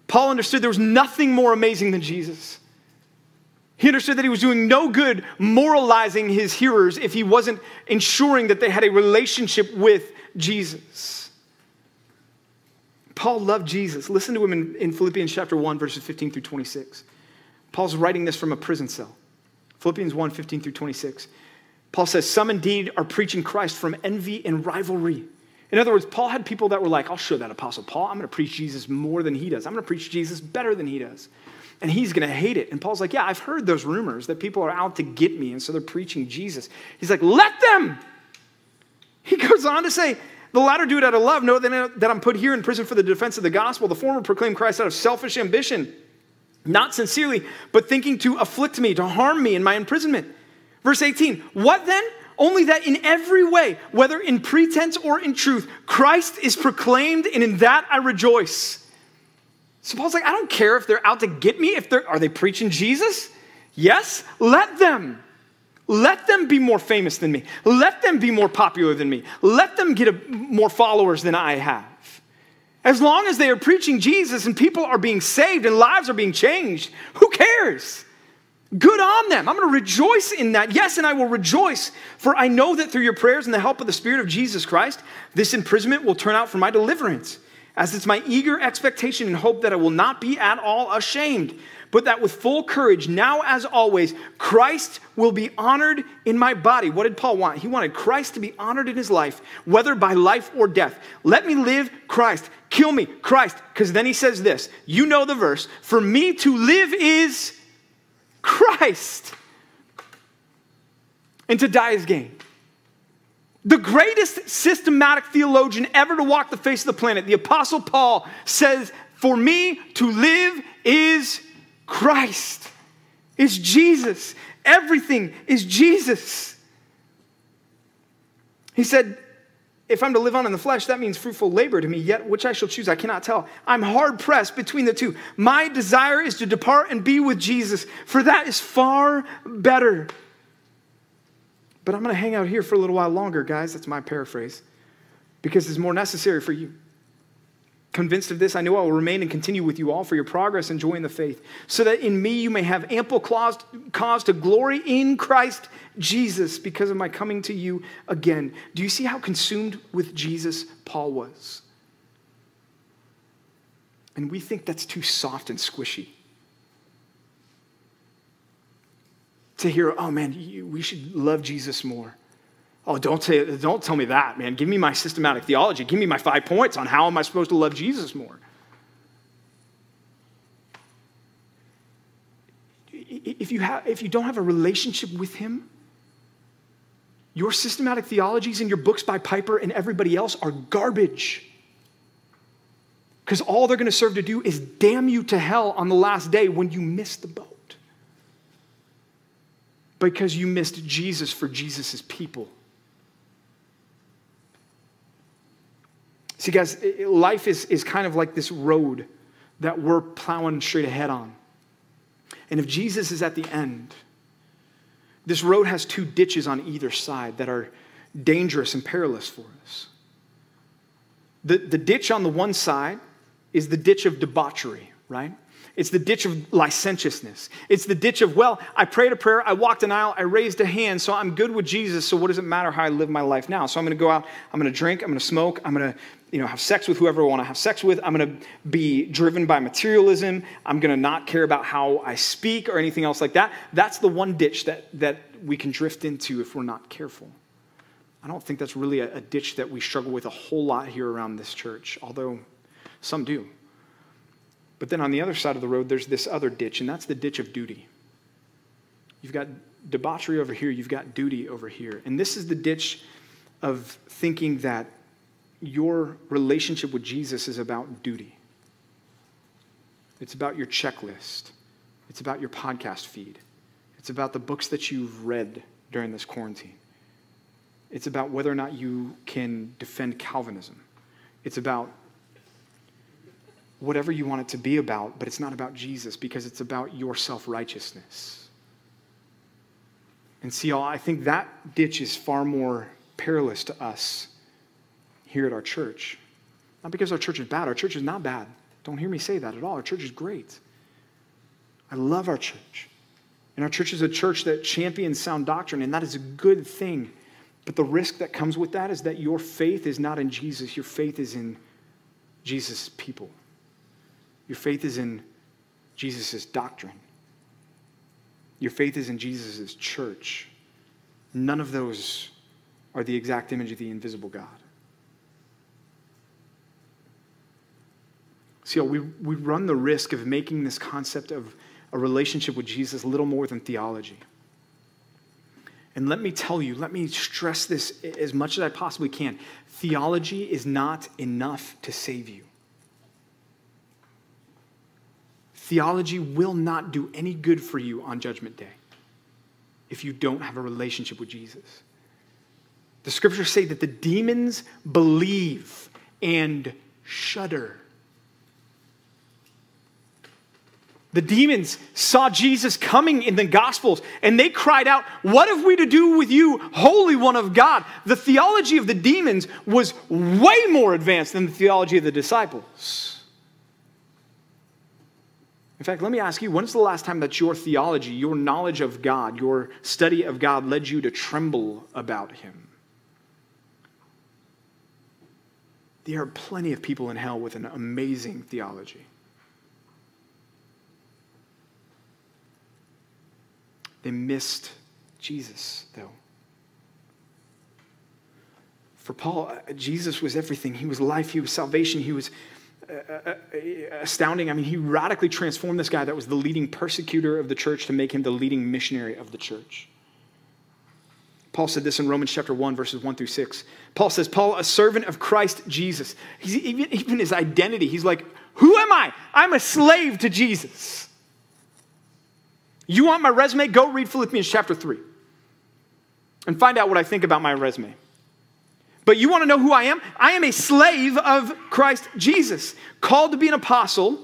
Paul understood there was nothing more amazing than Jesus. He understood that he was doing no good moralizing his hearers if he wasn't ensuring that they had a relationship with Jesus. Paul loved Jesus. Listen to him in, in Philippians chapter 1, verses 15 through 26. Paul's writing this from a prison cell. Philippians 1, 15 through 26. Paul says, Some indeed are preaching Christ from envy and rivalry. In other words, Paul had people that were like, I'll show that apostle Paul. I'm going to preach Jesus more than he does. I'm going to preach Jesus better than he does. And he's going to hate it. And Paul's like, Yeah, I've heard those rumors that people are out to get me. And so they're preaching Jesus. He's like, Let them. He goes on to say, the latter do it out of love, know that I'm put here in prison for the defense of the gospel. The former proclaim Christ out of selfish ambition, not sincerely, but thinking to afflict me, to harm me in my imprisonment. Verse 18, what then? Only that in every way, whether in pretense or in truth, Christ is proclaimed, and in that I rejoice. So Paul's like, I don't care if they're out to get me. If they're are they preaching Jesus? Yes, let them. Let them be more famous than me. Let them be more popular than me. Let them get a, more followers than I have. As long as they are preaching Jesus and people are being saved and lives are being changed, who cares? Good on them. I'm going to rejoice in that. Yes, and I will rejoice, for I know that through your prayers and the help of the Spirit of Jesus Christ, this imprisonment will turn out for my deliverance, as it's my eager expectation and hope that I will not be at all ashamed but that with full courage, now as always, Christ will be honored in my body. What did Paul want? He wanted Christ to be honored in his life, whether by life or death. Let me live Christ. Kill me, Christ. Because then he says this you know the verse for me to live is Christ, and to die is gain. The greatest systematic theologian ever to walk the face of the planet, the Apostle Paul, says, For me to live is Christ. is Jesus. Everything is Jesus. He said, if I'm to live on in the flesh, that means fruitful labor to me, yet which I shall choose, I cannot tell. I'm hard pressed between the two. My desire is to depart and be with Jesus, for that is far better. But I'm going to hang out here for a little while longer, guys. That's my paraphrase, because it's more necessary for you. Convinced of this, I know I will remain and continue with you all for your progress and joy in the faith, so that in me you may have ample cause, to glory in Christ Jesus because of my coming to you again. Do you see how consumed with Jesus Paul was? And we think that's too soft and squishy. To hear, oh man, we should love Jesus more. Oh, don't, say, don't tell me that, man. Give me my systematic theology. Give me my five points on how am I supposed to love Jesus more. If you, have, if you don't have a relationship with him, your systematic theologies and your books by Piper and everybody else are garbage. Because all they're going to serve to do is damn you to hell on the last day when you miss the boat. Because you missed Jesus for Jesus' people. See, guys, life is, is kind of like this road that we're plowing straight ahead on. And if Jesus is at the end, this road has two ditches on either side that are dangerous and perilous for us. The, the ditch on the one side is the ditch of debauchery, right? It's the ditch of licentiousness. It's the ditch of, well, I prayed a prayer, I walked an aisle, I raised a hand, so I'm good with Jesus, so what does it matter how I live my life now? So I'm to go out, I'm to drink, I'm to smoke, I'm to you know, have sex with whoever I want to have sex with. I'm to be driven by materialism. I'm to not care about how I speak or anything else like that. That's the one ditch that, that we can drift into if we're not careful. I don't think that's really a, a ditch that we struggle with a whole lot here around this church, although some do. But then on the other side of the road, there's this other ditch, and that's the ditch of duty. You've got debauchery over here, you've got duty over here. And this is the ditch of thinking that your relationship with Jesus is about duty. It's about your checklist. It's about your podcast feed. It's about the books that you've read during this quarantine. It's about whether or not you can defend Calvinism. It's about whatever you want it to be about, but it's not about Jesus because it's about your self righteousness. And see, all I think that ditch is far more perilous to us here at our church. Not because our church is bad, our church is not bad. Don't hear me say that at all. Our church is great. I love our church. And our church is a church that champions sound doctrine, and that is a good thing. But the risk that comes with that is that your faith is not in Jesus, your faith is in Jesus' people. Your faith is in Jesus' doctrine. Your faith is in Jesus' church. None of those are the exact image of the invisible God. See, we, we run the risk of making this concept of a relationship with Jesus little more than theology. And let me tell you, let me stress this as much as I possibly can. Theology is not enough to save you. Theology will not do any good for you on Judgment Day if you don't have a relationship with Jesus. The scriptures say that the demons believe and shudder The demons saw Jesus coming in the Gospels and they cried out, What have we to do with you, Holy One of God? The theology of the demons was way more advanced than the theology of the disciples. In fact, let me ask you when's the last time that your theology, your knowledge of God, your study of God led you to tremble about Him? There are plenty of people in hell with an amazing theology. They missed Jesus, though. For Paul, Jesus was everything. He was life, he was salvation, he was Uh, uh, uh, astounding. I mean, he radically transformed this guy that was the leading persecutor of the church to make him the leading missionary of the church. Paul said this in Romans chapter 1, verses 1 through 6. Paul says, Paul, a servant of Christ Jesus. He's even, even his identity, he's like, Who am I? I'm a slave to Jesus. You want my resume? Go read Philippians chapter 3 and find out what I think about my resume. But you want to know who I am? I am a slave of Christ Jesus, called to be an apostle,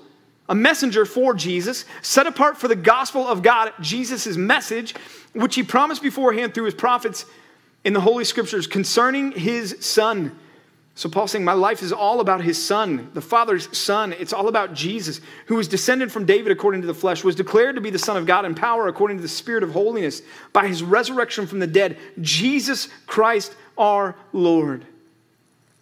a messenger for Jesus, set apart for the gospel of God, Jesus' message, which he promised beforehand through his prophets in the Holy Scriptures concerning his son so Paul's saying, My life is all about his son, the Father's son. It's all about Jesus, who was descended from David according to the flesh, was declared to be the Son of God in power according to the Spirit of holiness by his resurrection from the dead, Jesus Christ our Lord.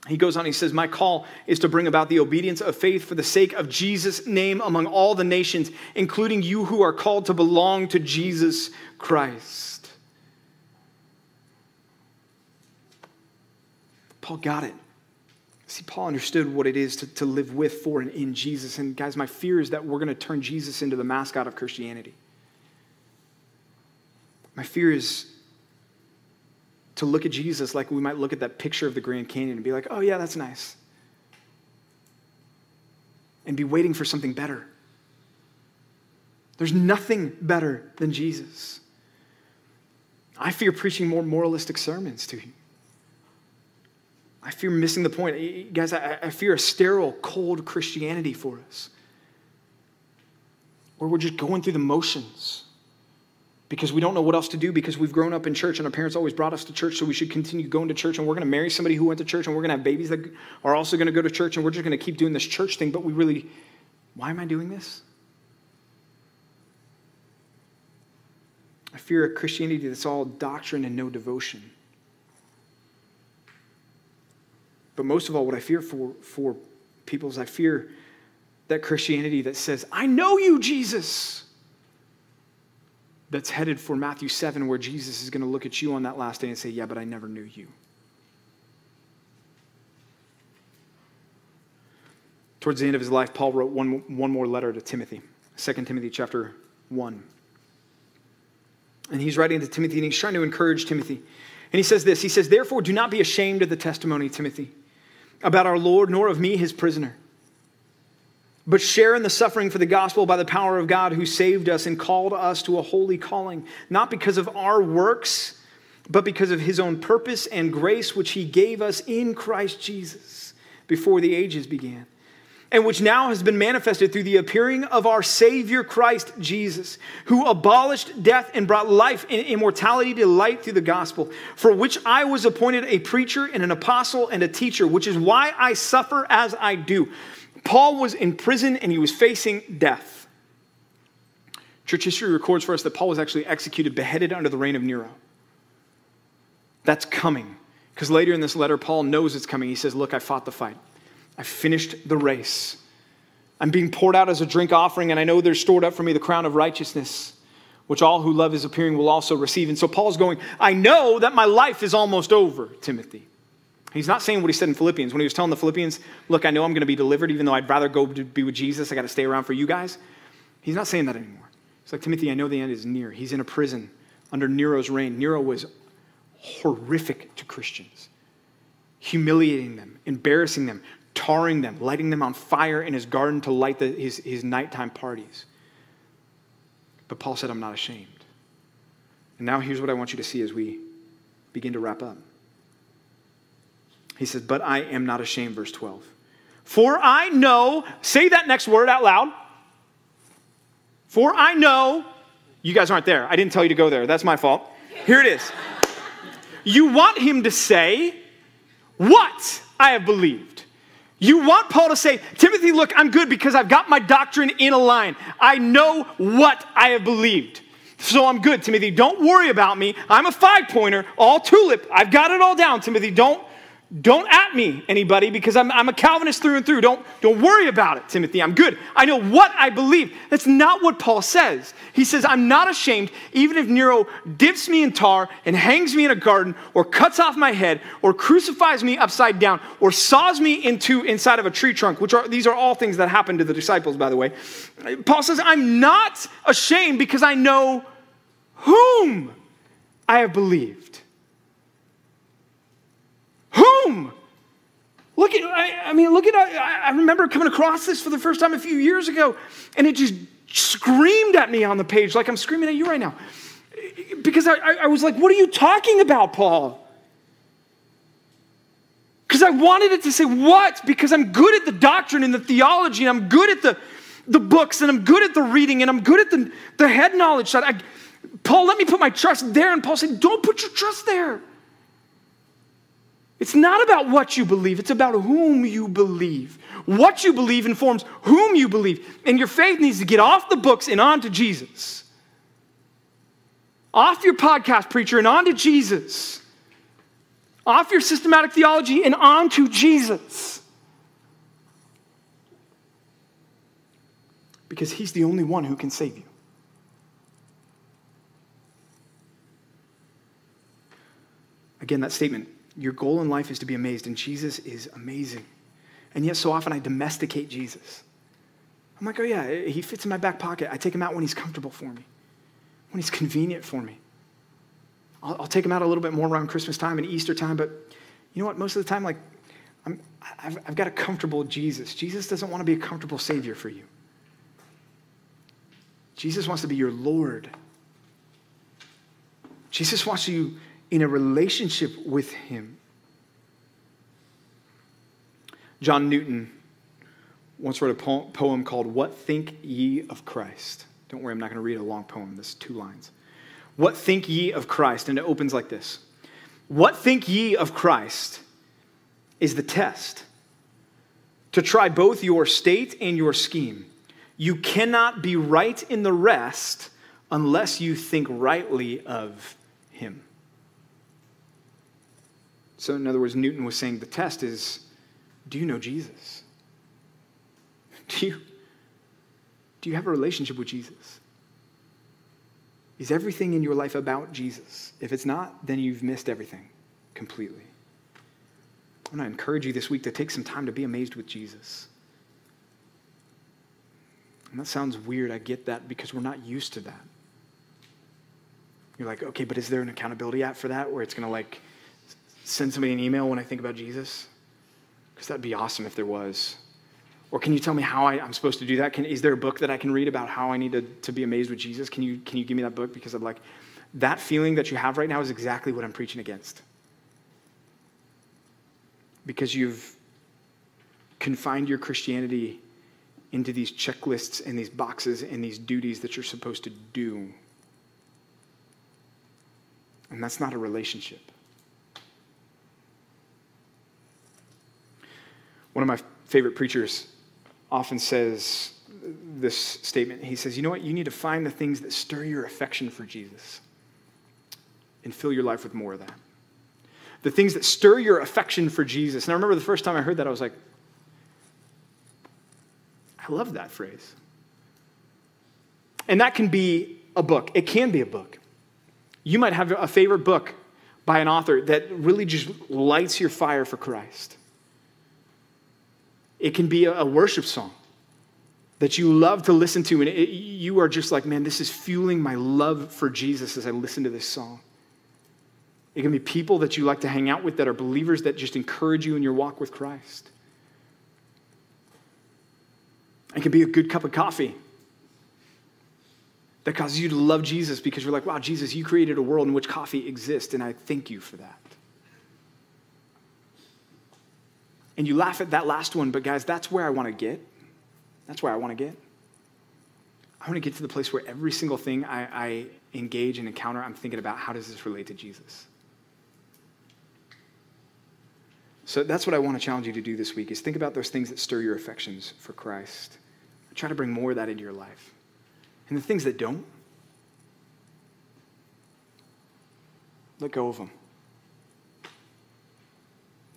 He goes on, he says, My call is to bring about the obedience of faith for the sake of Jesus' name among all the nations, including you who are called to belong to Jesus Christ. Paul got it. See, Paul understood what it is to, to live with, for, and in Jesus. And guys, my fear is that we're going to turn Jesus into the mascot of Christianity. My fear is to look at Jesus like we might look at that picture of the Grand Canyon and be like, oh, yeah, that's nice. And be waiting for something better. There's nothing better than Jesus. I fear preaching more moralistic sermons to you. I fear missing the point. Guys, I, I fear a sterile, cold Christianity for us, where we're just going through the motions because we don't know what else to do because we've grown up in church and our parents always brought us to church, so we should continue going to church. And we're going to marry somebody who went to church, and we're going to have babies that are also going to go to church, and we're just going to keep doing this church thing. But we really, why am I doing this? I fear a Christianity that's all doctrine and no devotion. But most of all, what I fear for, for people is I fear that Christianity that says, I know you, Jesus. That's headed for Matthew 7, where Jesus is going to look at you on that last day and say, Yeah, but I never knew you. Towards the end of his life, Paul wrote one, one more letter to Timothy, 2 Timothy chapter 1. And he's writing to Timothy and he's trying to encourage Timothy. And he says this He says, Therefore, do not be ashamed of the testimony, Timothy, about our Lord, nor of me, his prisoner, but share in the suffering for the gospel by the power of God who saved us and called us to a holy calling, not because of our works, but because of his own purpose and grace, which he gave us in Christ Jesus before the ages began and which now has been manifested through the appearing of our Savior Christ Jesus, who abolished death and brought life and immortality to light through the gospel, for which I was appointed a preacher and an apostle and a teacher, which is why I suffer as I do. Paul was in prison and he was facing death. Church history records for us that Paul was actually executed, beheaded under the reign of Nero. That's coming. Because later in this letter, Paul knows it's coming. He says, Look, I fought the fight. I finished the race. I'm being poured out as a drink offering, and I know there's stored up for me the crown of righteousness, which all who love his appearing will also receive. And so Paul's going, I know that my life is almost over, Timothy. He's not saying what he said in Philippians. When he was telling the Philippians, look, I know I'm going to be delivered, even though I'd rather go to be with Jesus, I got to stay around for you guys. He's not saying that anymore. He's like, Timothy, I know the end is near. He's in a prison under Nero's reign. Nero was horrific to Christians, humiliating them, embarrassing them, tarring them, lighting them on fire in his garden to light the, his, his nighttime parties. But Paul said, I'm not ashamed. And now here's what I want you to see as we begin to wrap up. He says, But I am not ashamed, verse 12. For I know, say that next word out loud. For I know, you guys aren't there. I didn't tell you to go there. That's my fault. Here it is. You want him to say, What I have believed. You want Paul to say, Timothy, look, I'm good because I've got my doctrine in a line. I know what I have believed. So I'm good, Timothy. Don't worry about me. I'm a five pointer, all tulip. I've got it all down, Timothy. Don't, don't at me, anybody, because I'm, I'm a Calvinist through and through. Don't, don't worry about it, Timothy. I'm good. I know what I believe. That's not what Paul says. He says, I'm not ashamed, even if Nero dips me in tar and hangs me in a garden, or cuts off my head, or crucifies me upside down, or saws me into inside of a tree trunk, which are these are all things that happened to the disciples, by the way. Paul says, I'm not ashamed because I know whom I have believed. Whom? Look at, I, I mean, look at, I, I remember coming across this for the first time a few years ago, and it just screamed at me on the page like I'm screaming at you right now. Because I, I was like, what are you talking about, Paul? Because I wanted it to say, what? Because I'm good at the doctrine and the theology, and I'm good at the, the books, and I'm good at the reading, and I'm good at the, the head knowledge side. I, Paul, let me put my trust there. And Paul said, don't put your trust there. It's not about what you believe, it's about whom you believe. What you believe informs whom you believe. And your faith needs to get off the books and onto Jesus. Off your podcast preacher and onto Jesus. Off your systematic theology and onto Jesus. Because he's the only one who can save you. Again, that statement your goal in life is to be amazed, and Jesus is amazing. And yet, so often I domesticate Jesus. I'm like, oh, yeah, he fits in my back pocket. I take him out when he's comfortable for me, when he's convenient for me. I'll, I'll take him out a little bit more around Christmas time and Easter time, but you know what? Most of the time, like, I'm, I've, I've got a comfortable Jesus. Jesus doesn't want to be a comfortable Savior for you. Jesus wants to be your Lord. Jesus wants you in a relationship with Him. John Newton once wrote a poem called What Think Ye of Christ? Don't worry, I'm not going to read a long poem. This is two lines. What think ye of Christ? And it opens like this What think ye of Christ is the test to try both your state and your scheme. You cannot be right in the rest, unless you think rightly of him. So, in other words, Newton was saying the test is do you know Jesus? Do you, do you have a relationship with Jesus? Is everything in your life about Jesus? If it's not, then you've missed everything completely. I want to encourage you this week to take some time to be amazed with Jesus. And that sounds weird. I get that because we're not used to that. You're like, okay, but is there an accountability app for that where it's going to like send somebody an email when I think about Jesus? Because that'd be awesome if there was. Or can you tell me how I, am supposed to do that? Can, is there a book that I can read about how I need to, to be amazed with Jesus? Can you, can you give me that book? Because I'm like, that feeling that you have right now is exactly what I'm preaching against. Because you've confined your Christianity into these checklists and these boxes and these duties that you're supposed to do. And that's not a relationship. One of my favorite preachers often says this statement. He says, You know what? You need to find the things that stir your affection for Jesus and fill your life with more of that. The things that stir your affection for Jesus. And I remember the first time I heard that, I was like, I love that phrase. And that can be a book. It can be a book. You might have a favorite book by an author that really just lights your fire for Christ. It can be a worship song that you love to listen to, and it, you are just like, man, this is fueling my love for Jesus as I listen to this song. It can be people that you like to hang out with that are believers that just encourage you in your walk with Christ. It can be a good cup of coffee that causes you to love Jesus because you're like, wow, Jesus, you created a world in which coffee exists, and I thank you for that. And you laugh at that last one, but guys, that's where I want to get. That's where I want to get. I want to get to the place where every single thing I, I engage and encounter, I'm thinking about how does this relate to Jesus? So that's what I want to challenge you to do this week is think about those things that stir your affections for Christ. Try to bring more of that into your life. And the things that don't, let go of them.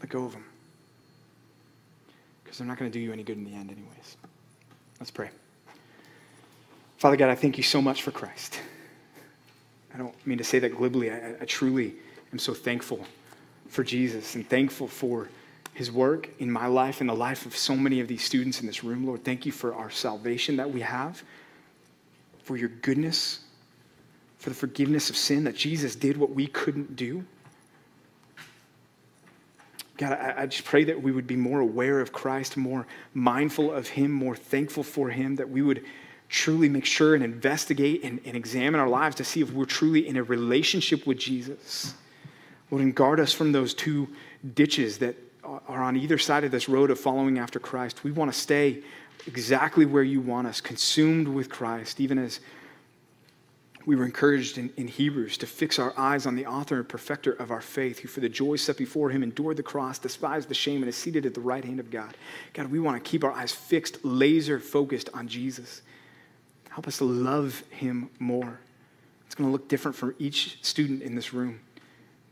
Let go of them because they're not going to do you any good in the end, anyways. Let's pray. Father God, I thank you so much for Christ. I don't mean to say that glibly. I, I truly am so thankful for Jesus and thankful for his work in my life and the life of so many of these students in this room. Lord, thank you for our salvation that we have, for your goodness, for the forgiveness of sin, that Jesus did what we couldn't do. God, I, I, just pray that we would be more aware of Christ, more mindful of Him, more thankful for Him, that we would truly make sure and investigate and, and examine our lives to see if we're truly in a relationship with Jesus. Lord, and guard us from those two ditches that are on either side of this road of following after Christ. We want to stay exactly where you want us, consumed with Christ, even as we were encouraged in, in, Hebrews to fix our eyes on the author and perfecter of our faith, who for the joy set before him endured the cross, despised the shame, and is seated at the right hand of God. God, we want to keep our eyes fixed, laser focused on Jesus. Help us to love him more. It's going to look different for each student in this room.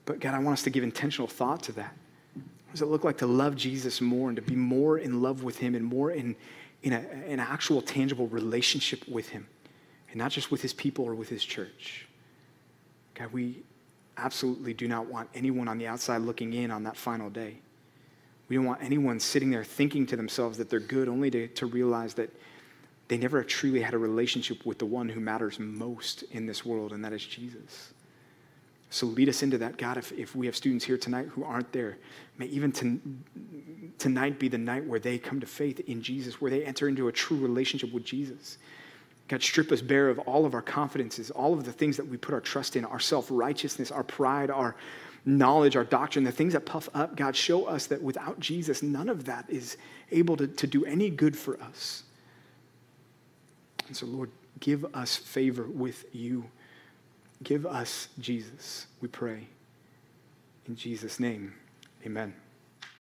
But God, I want us to give intentional thought to that. What does it look like to love Jesus more and to be more in love with him and more in, in a, an actual, tangible relationship with him? And not just with his people or with his church. God, we absolutely do not want anyone on the outside looking in on that final day. We don't want anyone sitting there thinking to themselves that they're good only to, to realize that they never truly had a relationship with the one who matters most in this world, and that is Jesus. So lead us into that, God. If, if we have students here tonight who aren't there, may even to, tonight be the night where they come to faith in Jesus, where they enter into a true relationship with Jesus. God, strip us bare of all of our confidences, all of the things that we put our trust in, our self righteousness, our pride, our knowledge, our doctrine, the things that puff up. God, show us that without Jesus, none of that is able to, to do any good for us. And so, Lord, give us favor with you. Give us Jesus, we pray. In Jesus' name, amen.